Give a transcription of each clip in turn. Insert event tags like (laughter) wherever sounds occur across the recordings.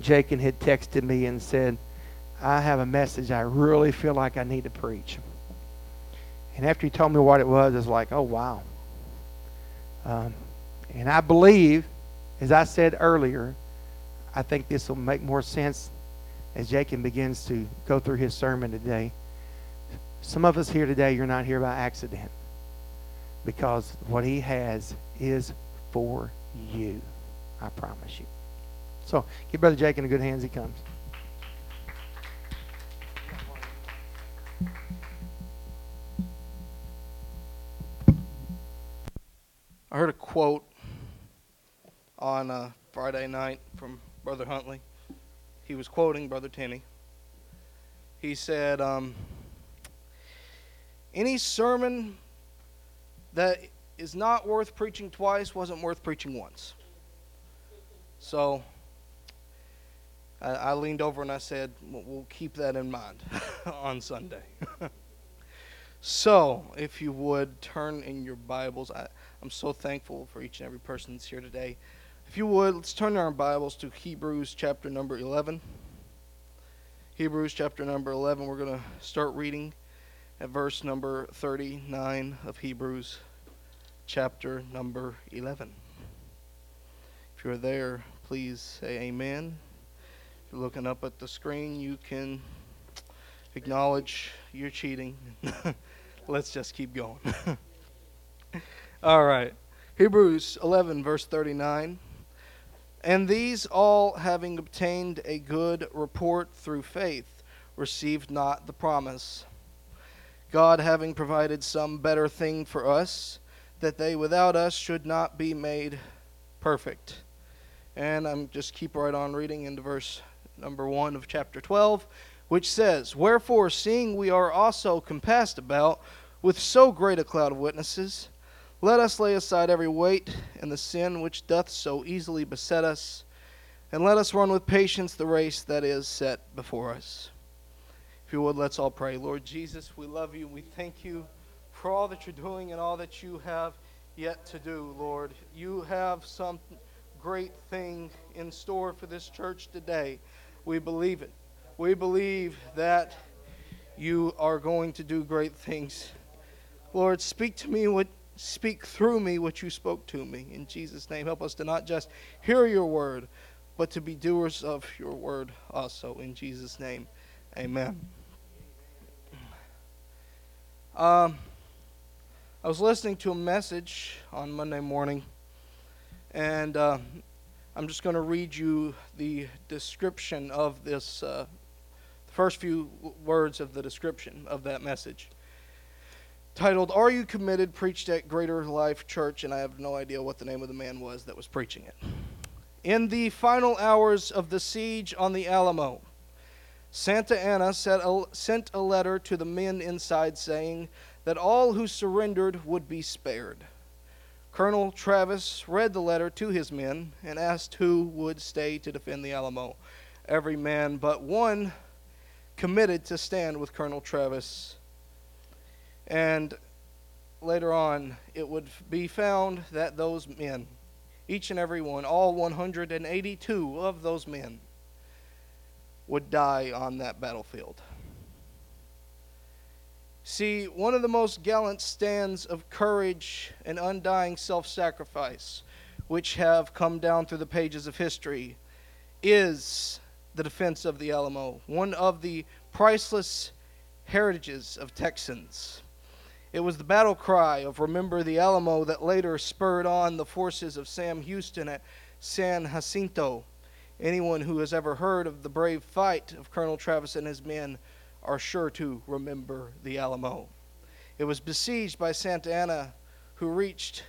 Jakin had texted me and said, I have a message I really feel like I need to preach. And after he told me what it was, it's like, oh, wow. Um, and I believe, as I said earlier, I think this will make more sense as Jacob begins to go through his sermon today. Some of us here today, you're not here by accident because what he has is for you. I promise you. So give Brother Jake in good hands. He comes. I heard a quote on uh, Friday night from Brother Huntley. He was quoting Brother Tenney. He said, um, Any sermon that is not worth preaching twice wasn't worth preaching once. So I, I leaned over and I said, We'll keep that in mind (laughs) on Sunday. (laughs) so, if you would turn in your Bibles, I, I'm so thankful for each and every person that's here today. If you would, let's turn our Bibles to Hebrews chapter number 11. Hebrews chapter number 11. We're going to start reading at verse number 39 of Hebrews chapter number 11. If you're there, please say amen. You're looking up at the screen, you can acknowledge you're cheating. (laughs) Let's just keep going. (laughs) all right. Hebrews 11, verse 39. And these all, having obtained a good report through faith, received not the promise. God having provided some better thing for us, that they without us should not be made perfect. And I'm just keep right on reading into verse number 1 of chapter 12, which says, Wherefore, seeing we are also compassed about with so great a cloud of witnesses, let us lay aside every weight and the sin which doth so easily beset us, and let us run with patience the race that is set before us. If you would, let's all pray. Lord Jesus, we love you. We thank you for all that you're doing and all that you have yet to do, Lord. You have some great thing in store for this church today. We believe it. We believe that you are going to do great things. Lord, speak to me what speak through me what you spoke to me. In Jesus' name, help us to not just hear your word, but to be doers of your word also. In Jesus' name, amen. Um, I was listening to a message on Monday morning, and uh, I'm just going to read you the description of this, uh, the first few words of the description of that message titled Are You Committed? preached at Greater Life Church, and I have no idea what the name of the man was that was preaching it. In the final hours of the siege on the Alamo, Santa Anna sent a letter to the men inside saying that all who surrendered would be spared. Colonel Travis read the letter to his men and asked who would stay to defend the Alamo. Every man but one committed to stand with Colonel Travis and later on, it would be found that those men, each and every one, all 182 of those men, would die on that battlefield. See, one of the most gallant stands of courage and undying self sacrifice which have come down through the pages of history is the defense of the Alamo, one of the priceless heritages of Texans. It was the battle cry of Remember the Alamo that later spurred on the forces of Sam Houston at San Jacinto. Anyone who has ever heard of the brave fight of Colonel Travis and his men are sure to remember the Alamo. It was besieged by Santa Anna, who reached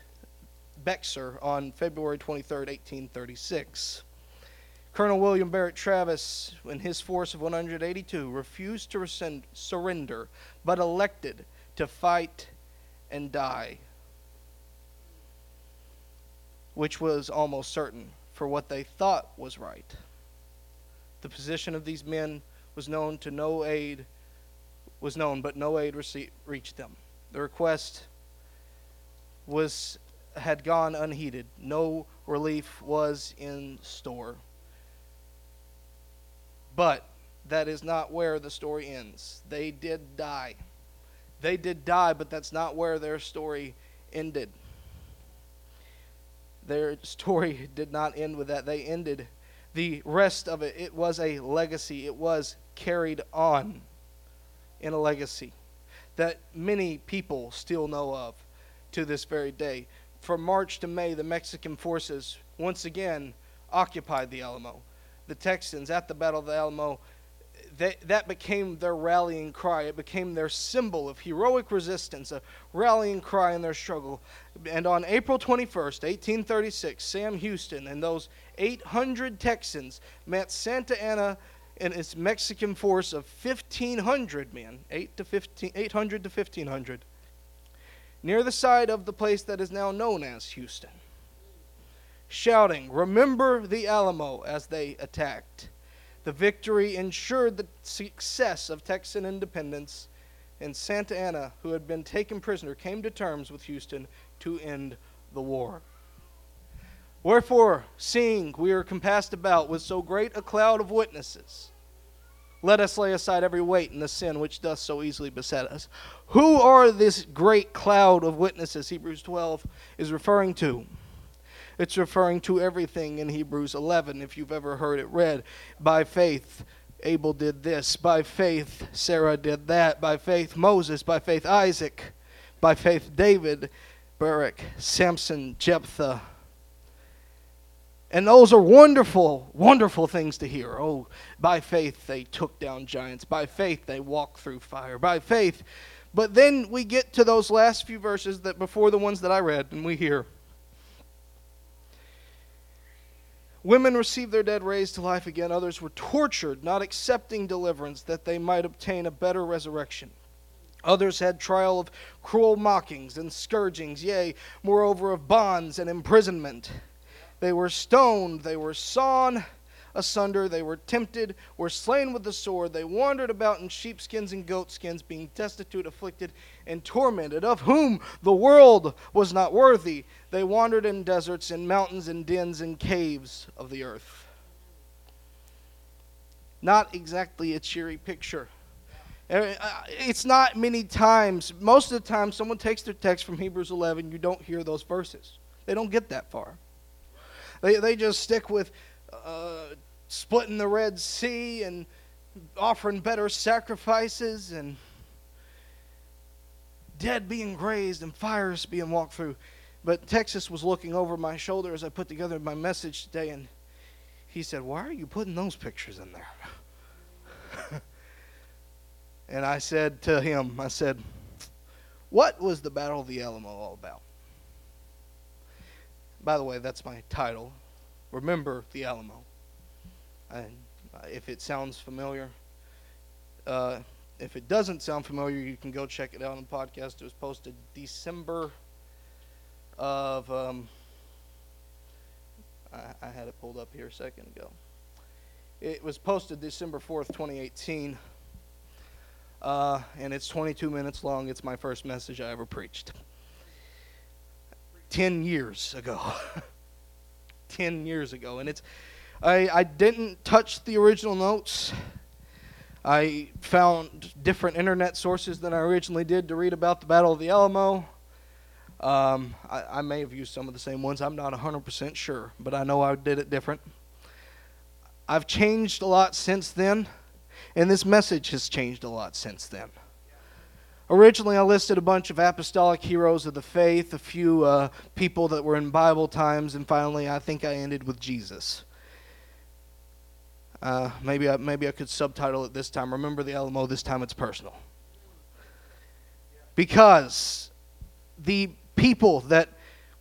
Bexar on February 23, 1836. Colonel William Barrett Travis and his force of 182 refused to rescind, surrender, but elected to fight and die, which was almost certain for what they thought was right. The position of these men was known to no aid was known, but no aid reached them. The request was had gone unheeded. No relief was in store. But that is not where the story ends. They did die. They did die, but that's not where their story ended. Their story (laughs) did not end with that. They ended the rest of it. It was a legacy, it was carried on in a legacy that many people still know of to this very day. From March to May, the Mexican forces once again occupied the Alamo. The Texans at the Battle of the Alamo they, that became their rallying cry. It became their symbol of heroic resistance, a rallying cry in their struggle. And on April 21st, 1836, Sam Houston and those 800 Texans met Santa Anna and its Mexican force of 1,500 men, 8 to 15, 800 to 1,500, near the side of the place that is now known as Houston, shouting, Remember the Alamo as they attacked. The victory ensured the success of Texan independence, and Santa Anna, who had been taken prisoner, came to terms with Houston to end the war. Wherefore, seeing we are compassed about with so great a cloud of witnesses, let us lay aside every weight and the sin which doth so easily beset us. Who are this great cloud of witnesses Hebrews 12 is referring to? It's referring to everything in Hebrews 11, if you've ever heard it read. By faith, Abel did this. By faith, Sarah did that. By faith, Moses. By faith, Isaac. By faith, David, Barak, Samson, Jephthah. And those are wonderful, wonderful things to hear. Oh, by faith they took down giants. By faith they walked through fire. By faith. But then we get to those last few verses that before the ones that I read, and we hear. Women received their dead raised to life again. Others were tortured, not accepting deliverance, that they might obtain a better resurrection. Others had trial of cruel mockings and scourgings, yea, moreover of bonds and imprisonment. They were stoned, they were sawn asunder, they were tempted, were slain with the sword. They wandered about in sheepskins and goatskins, being destitute, afflicted, and tormented, of whom the world was not worthy. They wandered in deserts, in mountains, in dens, and caves of the earth. Not exactly a cheery picture. Uh, it's not many times. Most of the time, someone takes their text from Hebrews 11, you don't hear those verses. They don't get that far. They, they just stick with uh, splitting the Red Sea and offering better sacrifices and dead being grazed and fires being walked through. But Texas was looking over my shoulder as I put together my message today, and he said, Why are you putting those pictures in there? (laughs) and I said to him, I said, What was the Battle of the Alamo all about? By the way, that's my title. Remember the Alamo. And if it sounds familiar, uh, if it doesn't sound familiar, you can go check it out on the podcast. It was posted December of. Um, I, I had it pulled up here a second ago. It was posted December 4th, 2018. Uh, and it's 22 minutes long. It's my first message I ever preached. (laughs) 10 years ago. (laughs) 10 years ago. And it's, I, I didn't touch the original notes. I found different internet sources than I originally did to read about the Battle of the Alamo. Um, I, I, may have used some of the same ones. I'm not 100% sure, but I know I did it different. I've changed a lot since then, and this message has changed a lot since then. Originally, I listed a bunch of apostolic heroes of the faith, a few uh, people that were in Bible times, and finally, I think I ended with Jesus. Uh, maybe, I, maybe I could subtitle it this time. Remember the Alamo, this time it's personal. Because the people that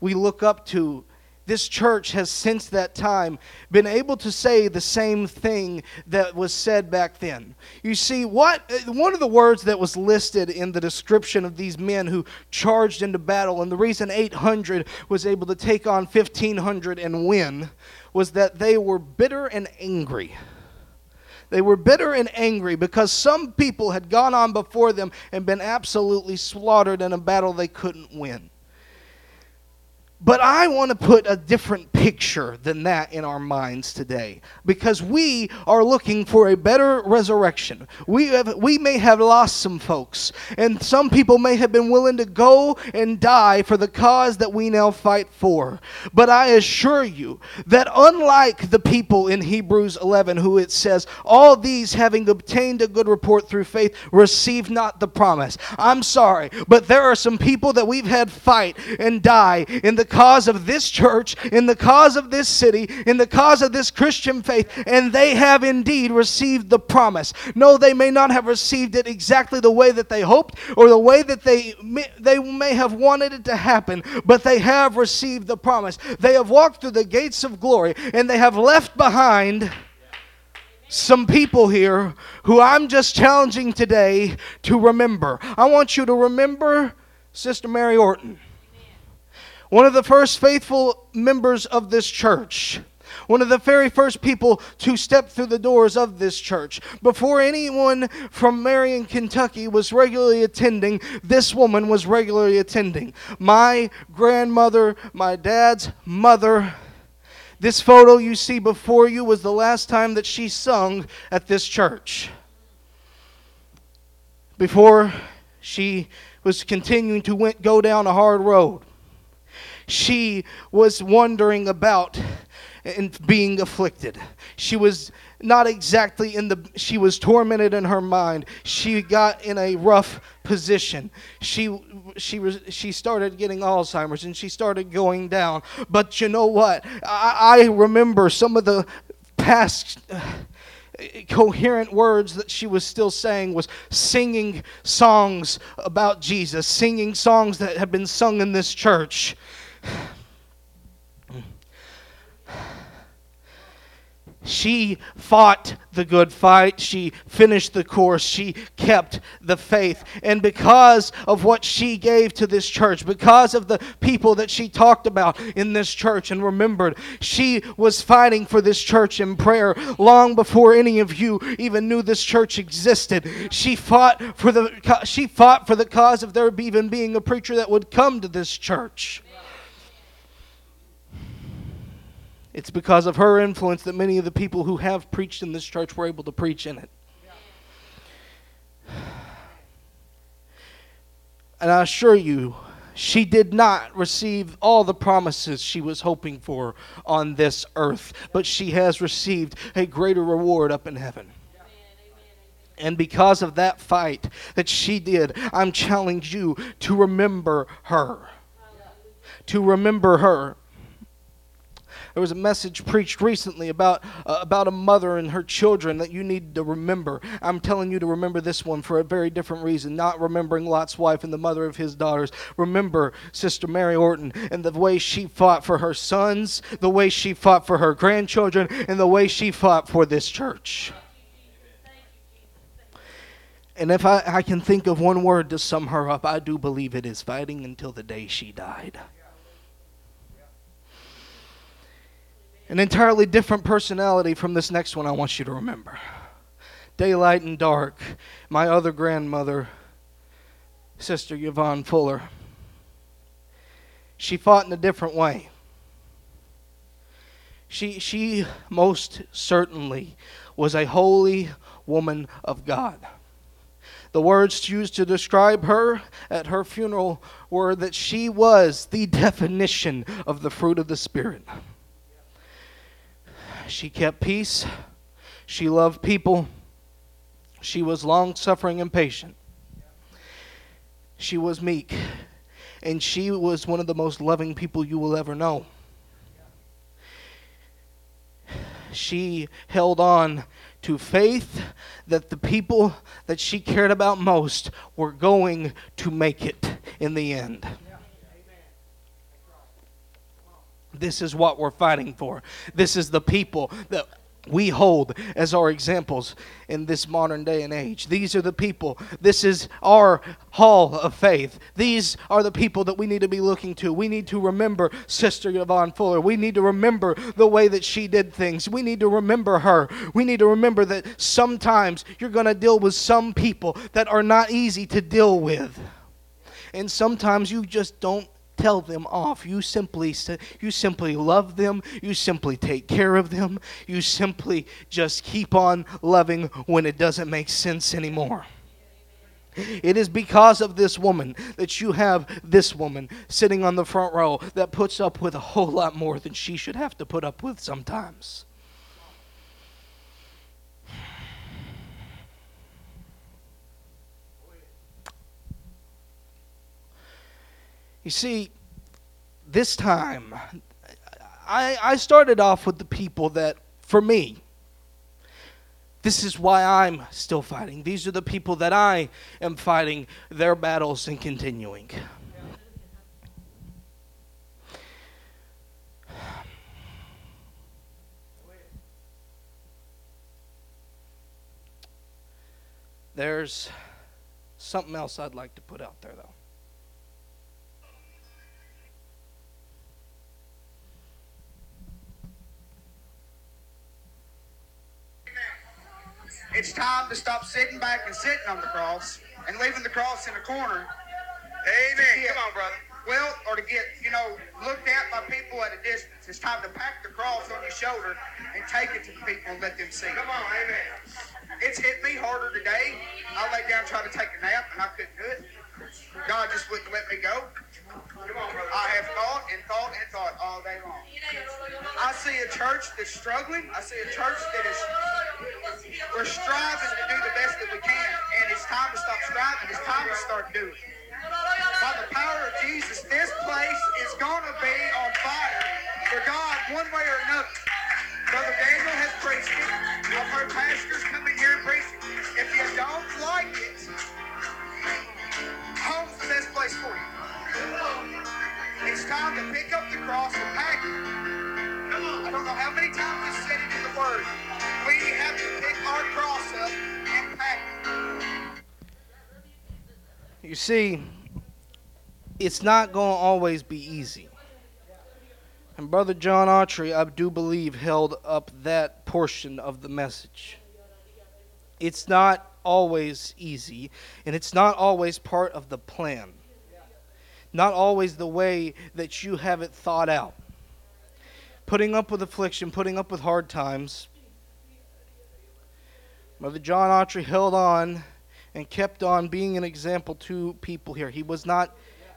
we look up to this church has since that time been able to say the same thing that was said back then. You see, what one of the words that was listed in the description of these men who charged into battle, and the reason 800 was able to take on 1500 and win, was that they were bitter and angry. They were bitter and angry because some people had gone on before them and been absolutely slaughtered in a battle they couldn't win. But I want to put a different picture than that in our minds today because we are looking for a better resurrection. We, have, we may have lost some folks, and some people may have been willing to go and die for the cause that we now fight for. But I assure you that unlike the people in Hebrews 11, who it says, All these having obtained a good report through faith, receive not the promise. I'm sorry, but there are some people that we've had fight and die in the cause of this church, in the cause of this city, in the cause of this Christian faith, and they have indeed received the promise. No, they may not have received it exactly the way that they hoped or the way that they may, they may have wanted it to happen, but they have received the promise. They have walked through the gates of glory and they have left behind some people here who I'm just challenging today to remember. I want you to remember Sister Mary Orton one of the first faithful members of this church. One of the very first people to step through the doors of this church. Before anyone from Marion, Kentucky was regularly attending, this woman was regularly attending. My grandmother, my dad's mother, this photo you see before you was the last time that she sung at this church. Before she was continuing to went, go down a hard road she was wondering about and being afflicted. She was not exactly in the she was tormented in her mind. She got in a rough position. She she was she started getting Alzheimer's and she started going down. But you know what? I, I remember some of the past uh, coherent words that she was still saying was singing songs about Jesus, singing songs that have been sung in this church. She fought the good fight. She finished the course. She kept the faith. And because of what she gave to this church, because of the people that she talked about in this church and remembered, she was fighting for this church in prayer long before any of you even knew this church existed. She fought for the she fought for the cause of there even being a preacher that would come to this church. It's because of her influence that many of the people who have preached in this church were able to preach in it. (sighs) And I assure you, she did not receive all the promises she was hoping for on this earth, but she has received a greater reward up in heaven. And because of that fight that she did, I'm challenging you to remember her. To remember her. There was a message preached recently about, uh, about a mother and her children that you need to remember. I'm telling you to remember this one for a very different reason, not remembering Lot's wife and the mother of his daughters. Remember Sister Mary Orton and the way she fought for her sons, the way she fought for her grandchildren, and the way she fought for this church. And if I, I can think of one word to sum her up, I do believe it is fighting until the day she died. An entirely different personality from this next one I want you to remember. Daylight and dark. My other grandmother, Sister Yvonne Fuller. She fought in a different way. She, she most certainly was a holy woman of God. The words used to describe her at her funeral were that she was the definition of the fruit of the Spirit. She kept peace. She loved people. She was long suffering and patient. She was meek. And she was one of the most loving people you will ever know. She held on to faith that the people that she cared about most were going to make it in the end. This is what we're fighting for. This is the people that we hold as our examples in this modern day and age. These are the people. This is our hall of faith. These are the people that we need to be looking to. We need to remember Sister Yvonne Fuller. We need to remember the way that she did things. We need to remember her. We need to remember that sometimes you're going to deal with some people that are not easy to deal with. And sometimes you just don't tell them off. You simply you simply love them. You simply take care of them. You simply just keep on loving when it doesn't make sense anymore. It is because of this woman that you have this woman sitting on the front row that puts up with a whole lot more than she should have to put up with sometimes. You see, this time, I, I started off with the people that, for me, this is why I'm still fighting. These are the people that I am fighting their battles and continuing. There's something else I'd like to put out there, though. It's time to stop sitting back and sitting on the cross and leaving the cross in a corner. Amen. Get, Come on, brother. Well, or to get, you know, looked at by people at a distance. It's time to pack the cross on your shoulder and take it to the people and let them see. Come on, amen. It's hit me harder today. I lay down trying to take a nap and I couldn't do it. God just wouldn't let me go. I have thought and thought and thought all day long. I see a church that's struggling. I see a church that is we're striving to do the best that we can, and it's time to stop striving. It's time to start doing. By the power of Jesus, this place is going to be on fire for God one way or another. Brother Daniel has preached it. I've heard pastors come in here and preach it. If you don't like it, home's the best place for you. It's time to pick up the cross and pack it. I don't know how many times I said it in the Word. We have to pick our cross up and pack it. You see, it's not going to always be easy. And Brother John Autry, I do believe, held up that portion of the message. It's not always easy, and it's not always part of the plan not always the way that you have it thought out. Putting up with affliction, putting up with hard times. Brother John Autry held on and kept on being an example to people here. He was not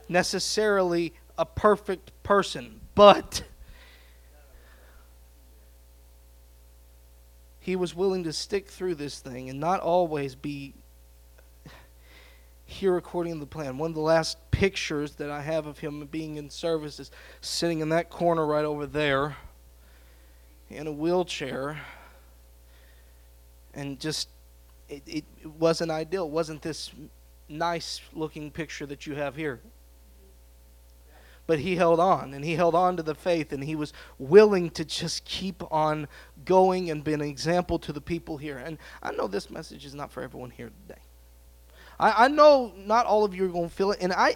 necessarily a perfect person, but he was willing to stick through this thing and not always be here according to the plan. One of the last pictures that I have of him being in service is sitting in that corner right over there in a wheelchair. And just, it, it, wasn't ideal. It wasn't this nice looking picture that you have here. But he held on, and he held on to the faith, and he was willing to just keep on going and be an example to the people here. And I know this message is not for everyone here today. I, I know not all of you are going to feel it. And I,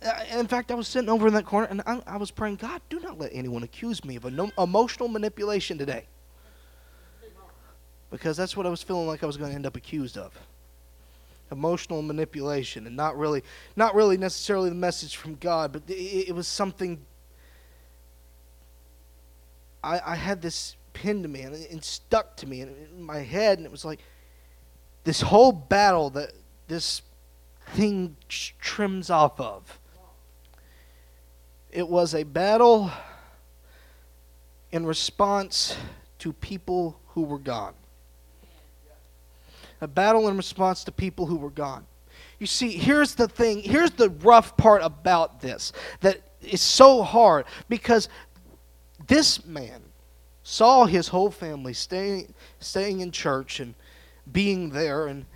uh, in fact, I was sitting over in that corner and I, I was praying, God, do not let anyone accuse me of no, emotional manipulation today. Because that's what I was feeling like I was going to end up accused of. Emotional manipulation and not really not really necessarily the message from God, but it, it was something I, I had this pinned to me and, and stuck to me in, in my head and it was like this whole battle that this thing trims off of. It was a battle in response to people who were gone. A battle in response to people who were gone. You see, here's the thing, here's the rough part about this that is so hard because this man saw his whole family staying staying in church and being there and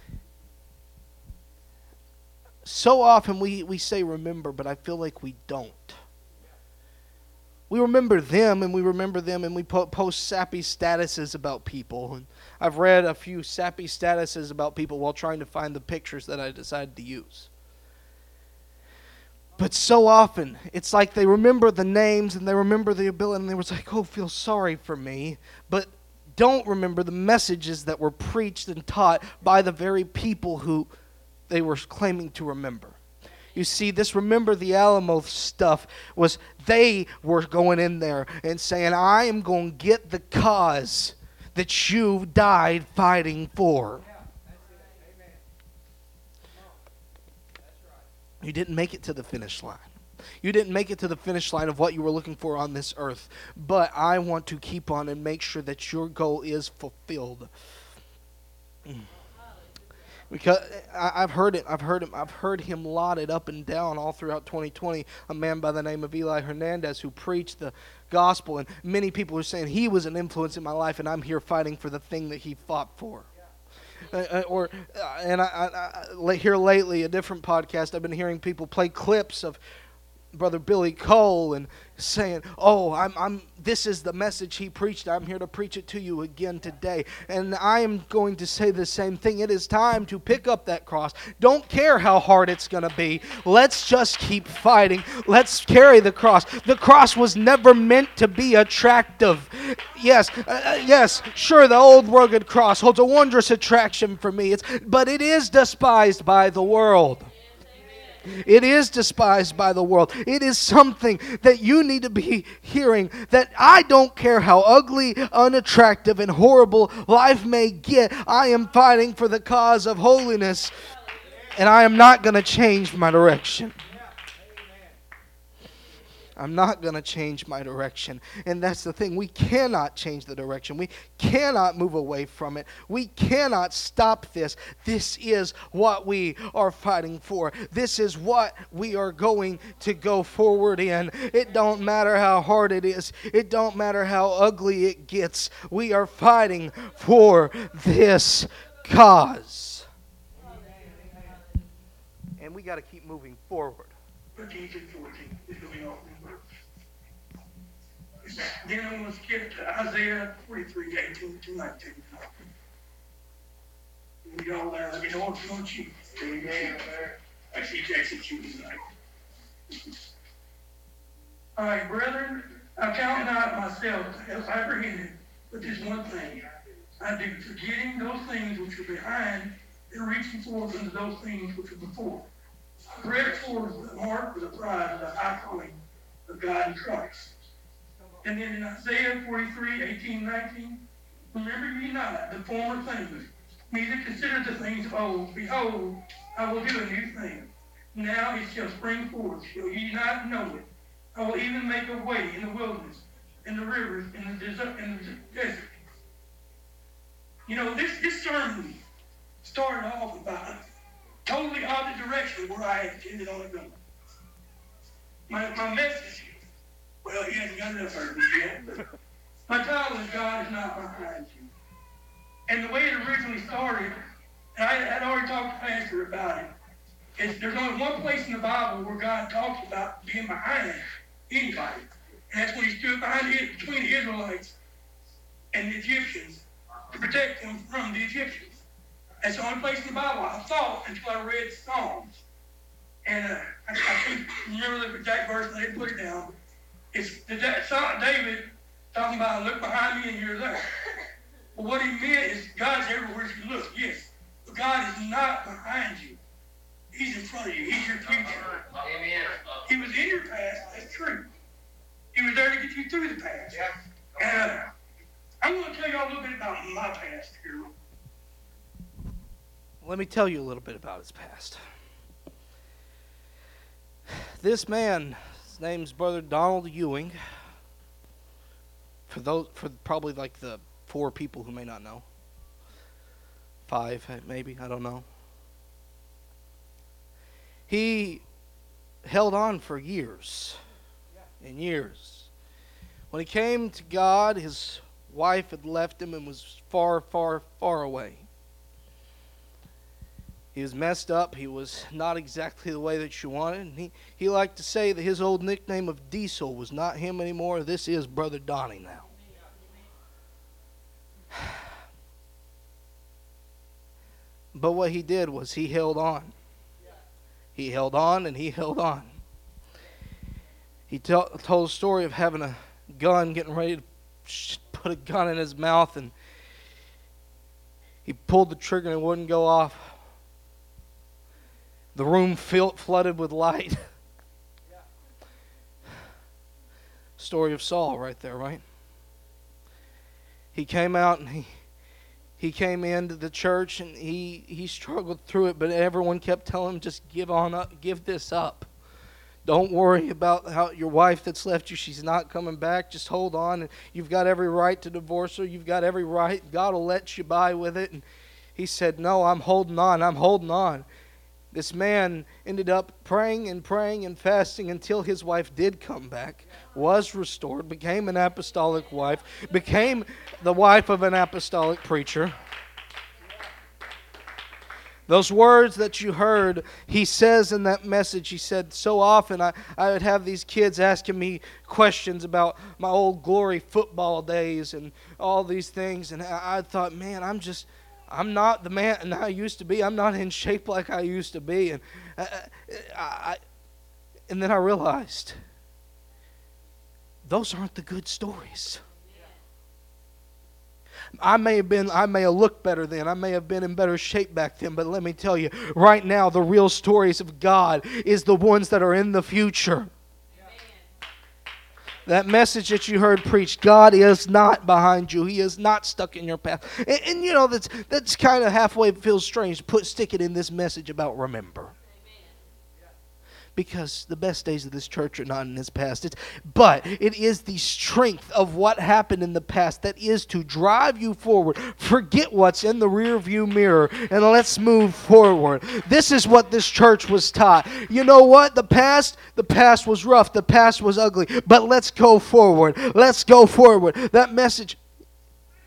so often we, we say remember, but I feel like we don't. We remember them and we remember them and we post sappy statuses about people. And I've read a few sappy statuses about people while trying to find the pictures that I decided to use. But so often, it's like they remember the names and they remember the ability and they were like, oh, feel sorry for me. But don't remember the messages that were preached and taught by the very people who they were claiming to remember. You see, this remember the Alamo stuff was they were going in there and saying, I am going to get the cause that you died fighting for. You didn't make it to the finish line. You didn't make it to the finish line of what you were looking for on this earth. But I want to keep on and make sure that your goal is fulfilled. Mm. Because I, have heard it, I've heard him, I've heard him lauded up and down all throughout 2020. A man by the name of Eli Hernandez who preached the gospel, and many people are saying he was an influence in my life, and I'm here fighting for the thing that he fought for. Uh, uh or uh, and I, I, I, here lately, a different podcast, I've been hearing people play clips of Brother Billy Cole and saying, "Oh, I'm, I'm. This is the message he preached. I'm here to preach it to you again today." And I am going to say the same thing. It is time to pick up that cross. Don't care how hard it's going to be. Let's just keep fighting. Let's carry the cross. The cross was never meant to be attractive. Yes, uh, uh yes, sure. The old rugged cross holds a wondrous attraction for me. It's, but it is despised by the world. It is despised by the world. It is something that you need to be hearing that I don't care how ugly, unattractive, and horrible life may get. I am fighting for the cause of holiness, and I am not going to change my direction. I'm not going to change my direction. And that's the thing. We cannot change the direction. We cannot move away from it. We cannot stop this. This is what we are fighting for. This is what we are going to go forward in. It don't matter how hard it is. It don't matter how ugly it gets. We are fighting for this cause. And we got to keep moving forward. 13 14 is. Then I'm going to Isaiah 43, 18 to 19. We all there. Let me know if you want to. Amen. I see Jackson cheating tonight. All right, brethren, I count not myself as apprehended, but this one thing. I do, forgetting those things which are behind and reaching forth unto those things which are before. I press forward the mark for the prize of the high calling of God in Christ. And then in Isaiah 43, 18, 19, remember ye not the former things, neither consider the things old. Behold, I will do a new thing. Now it shall spring forth. Shall ye not know it? I will even make a way in the wilderness, in the rivers, in the desert. In the desert. You know, this, this sermon started off about totally opposite direction where I intended on going. My, my message well, he hasn't got enough earnings yet. My title is God is not behind you. And the way it originally started, and I had already talked to Pastor about it, is there's only one place in the Bible where God talks about being behind anybody. And that's when he stood behind between the Israelites and the Egyptians to protect them from the Egyptians. That's the only place in the Bible I thought until I read Psalms. And uh, I, I can't remember the exact verse, but they put it down. It's David talking about look behind me and you're there. But what he meant is God's everywhere you look, yes. But God is not behind you. He's in front of you. He's your future. Amen. He was in your past. That's true. He was there to get you through the past. Yeah. And uh, I'm going to tell you a little bit about my past here. Let me tell you a little bit about his past. This man his name's Brother Donald Ewing. For those, for probably like the four people who may not know, five eh, maybe I don't know. He held on for years and years. When he came to God, his wife had left him and was far, far, far away. He was messed up. He was not exactly the way that you wanted. And he, he liked to say that his old nickname of Diesel was not him anymore. This is Brother Donnie now. (sighs) But what he did was he held on. He held on and he held on. He tell, told a story of having a gun, getting ready to put a gun in his mouth, and he pulled the trigger and it wouldn't go off the room filled, flooded with light. Story of Saul, right there, right? He came out and he he came into the church and he he struggled through it, but everyone kept telling him just give on up, give this up. Don't worry about how your wife that's left you, she's not coming back. Just hold on. And you've got every right to divorce her. You've got every right. God will let you by with it. And he said, No, I'm holding on. I'm holding on. This man ended up praying and praying and fasting until his wife did come back, was restored, became an apostolic wife, became the wife of an apostolic preacher. Those words that you heard, he says in that message, he said, so often I, I would have these kids asking me questions about my old glory football days and all these things. And I, I thought, man, I'm just, I'm not the man (laughs) I used to be. I'm not in shape like I used to be. And, I, uh, uh, I, and then I realized those aren't the good stories. I may have been, I may have looked better then. I may have been in better shape back then. But let me tell you, right now, the real stories of God is the ones that are in the future. That message that you heard preached, God is not behind you. He is not stuck in your path. And, and you know, that's, that's kind of halfway feels strange. Put stick it in this message about remember because the best days of this church are not in its past. It's, but it is the strength of what happened in the past that is to drive you forward. Forget what's in the rear view mirror and let's move forward. This is what this church was taught. You know what? The past, the past was rough, the past was ugly, but let's go forward. Let's go forward. That message.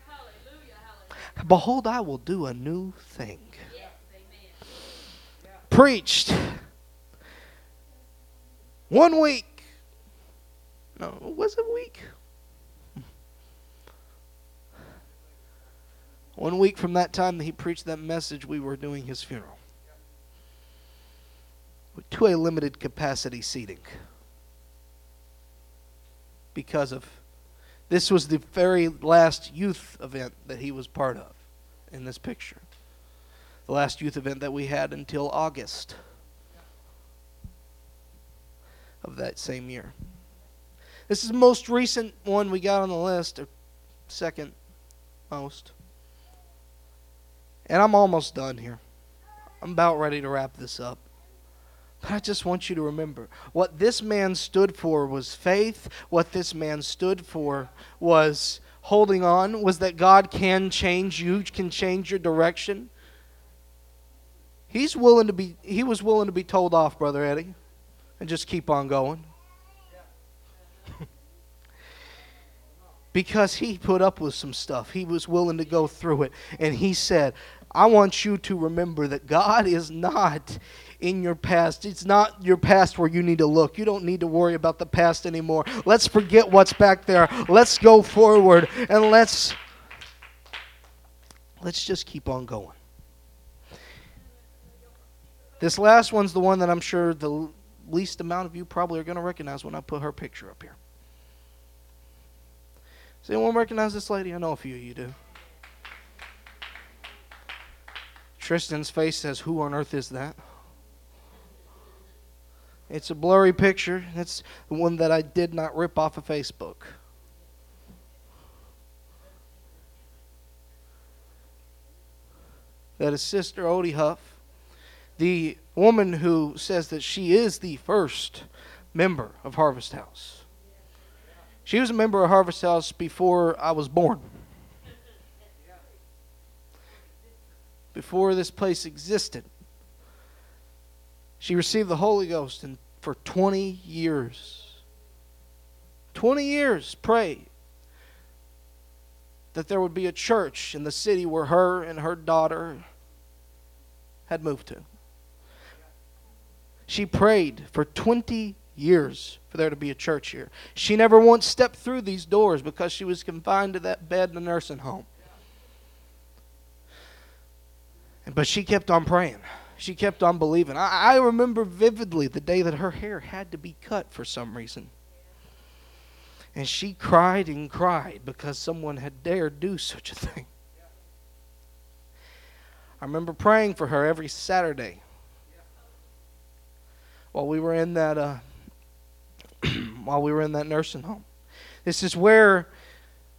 Hallelujah, hallelujah. Behold, I will do a new thing. Yes, Preached one week. No, was it a week? One week from that time that he preached that message, we were doing his funeral. To a limited capacity seating. Because of this was the very last youth event that he was part of in this picture. The last youth event that we had until August of that same year. This is the most recent one we got on the list, second most. And I'm almost done here. I'm about ready to wrap this up. But I just want you to remember what this man stood for was faith. What this man stood for was holding on, was that God can change you, can change your direction. He's willing to be he was willing to be told off, brother Eddie and just keep on going. (laughs) because he put up with some stuff. He was willing to go through it. And he said, I want you to remember that God is not in your past. It's not your past where you need to look. You don't need to worry about the past anymore. Let's forget what's back there. Let's go forward and let's let's just keep on going. This last one's the one that I'm sure the least amount of you probably are going to recognize when I put her picture up here. Does anyone recognize this lady? I know a few of you do. Tristan's face says, Who on earth is that? It's a blurry picture. It's the one that I did not rip off of Facebook. That is Sister Odie Huff the woman who says that she is the first member of Harvest House. She was a member of Harvest House before I was born. Before this place existed. She received the Holy Ghost and for 20 years. 20 years prayed that there would be a church in the city where her and her daughter had moved to. She prayed for 20 years for there to be a church here. She never once stepped through these doors because she was confined to that bed in the nursing home. But she kept on praying. She kept on believing. I, I remember vividly the day that her hair had to be cut for some reason. And she cried and cried because someone had dared do such a thing. I remember praying for her every Saturday while we were in that uh, (clears throat) while we were in that nursing home. This is where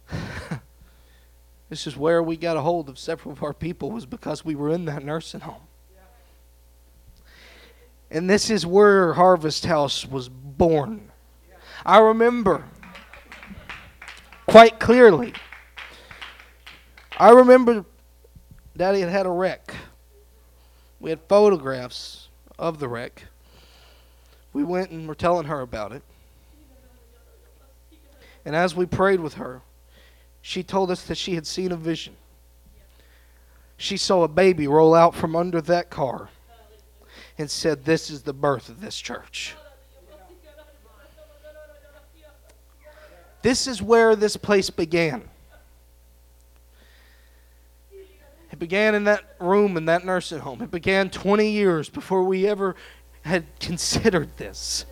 (laughs) this is where we got a hold of several of our people was because we were in that nursing home. And this is where Harvest House was born. I remember quite clearly. I remember Daddy had had a wreck. We had photographs of the wreck. We went and were telling her about it. And as we prayed with her, she told us that she had seen a vision. She saw a baby roll out from under that car and said, This is the birth of this church. This is where this place began. It began in that room in that nursing home. It began 20 years before we ever had (laughs) considered this.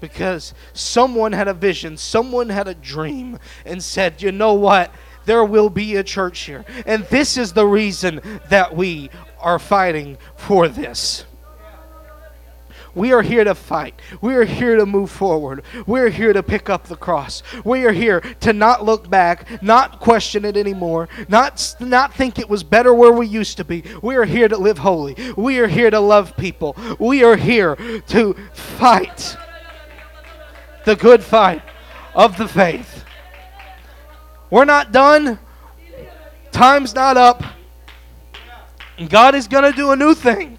Because someone had a vision, someone had a dream, and said, you know what? There will be a church here. And this is the reason that we are fighting for this. We are here to fight. We are here to move forward. We are here to pick up the cross. We are here to not look back, not question it anymore, not, not think it was better where we used to be. We are here to live holy. We are here to love people. We are here to fight the good fight of the faith. We're not done. Time's not up. God is going to do a new thing.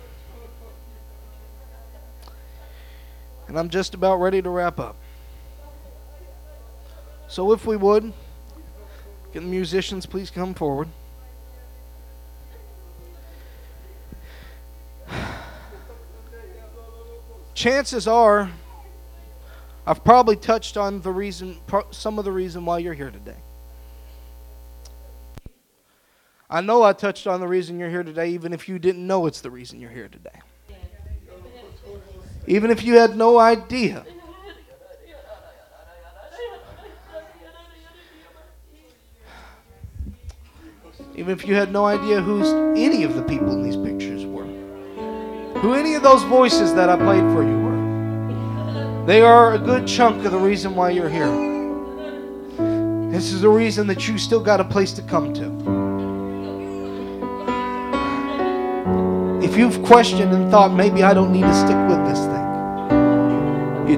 And I'm just about ready to wrap up. So, if we would, can the musicians please come forward? Chances are, I've probably touched on the reason, some of the reason why you're here today. I know I touched on the reason you're here today, even if you didn't know it's the reason you're here today even if you had no idea. Even if you had no idea who any of the people in these pictures were, who any of those voices that I played for you were, they are a good chunk of the reason why you're here. This is the reason that you still got a place to come to. If you've questioned and thought, maybe I don't need to stick with this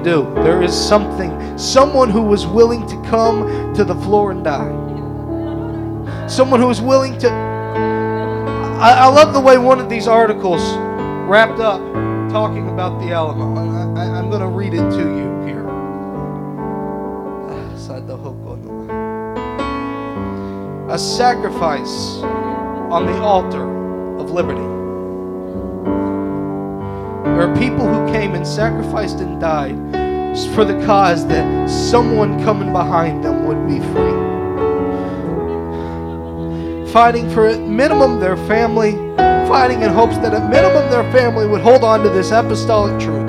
do. There is something, someone who was willing to come to the floor and die. Someone who was willing to. I, I love the way one of these articles wrapped up talking about the Alamo. And I, I'm going to read it to you here. (sighs) A sacrifice on the altar of liberty. There are people who came and sacrificed and died for the cause that someone coming behind them would be free. Fighting for at minimum their family, fighting in hopes that at minimum their family would hold on to this apostolic truth.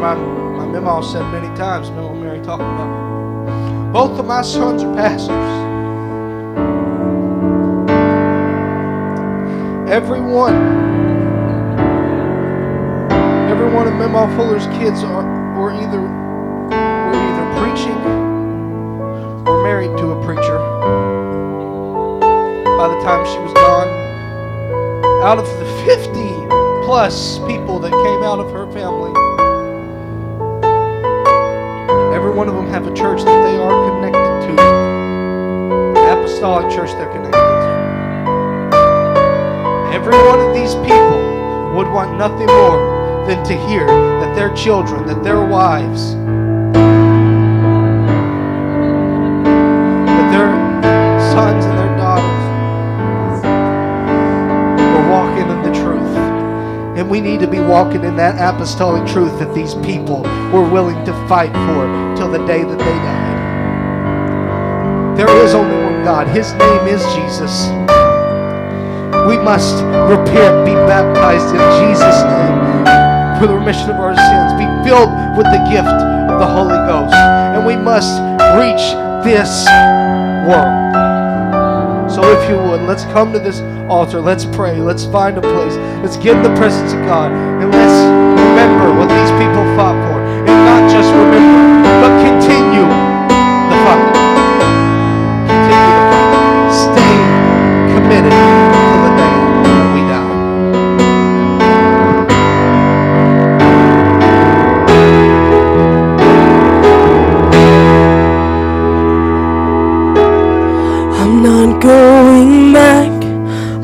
My, my said many times, Memo Mary talking about both of my sons are pastors. Everyone, every one of Memo Fuller's kids are, were either were either preaching or married to a preacher. By the time she was gone, out of the 50 plus people that came out of her family, every one of them have a church that they are connected to. The apostolic church they're connected to every one of these people would want nothing more than to hear that their children, that their wives, that their sons and their daughters were walking in the truth. And we need to be walking in that apostolic truth that these people were willing to fight for till the day that they died. There is only one God. His name is Jesus. We must repent, be baptized in Jesus' name for the remission of our sins, be filled with the gift of the Holy Ghost, and we must reach this world. So if you would, let's come to this altar. Let's pray. Let's find a place. Let's get in the presence of God. And let's remember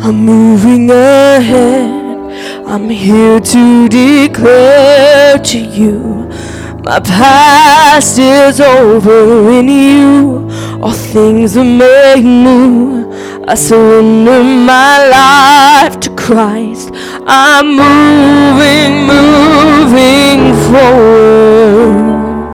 I'm moving ahead. I'm here to declare to you my past is over in you. All things are made new. I surrender my life to Christ. I'm moving, moving forward.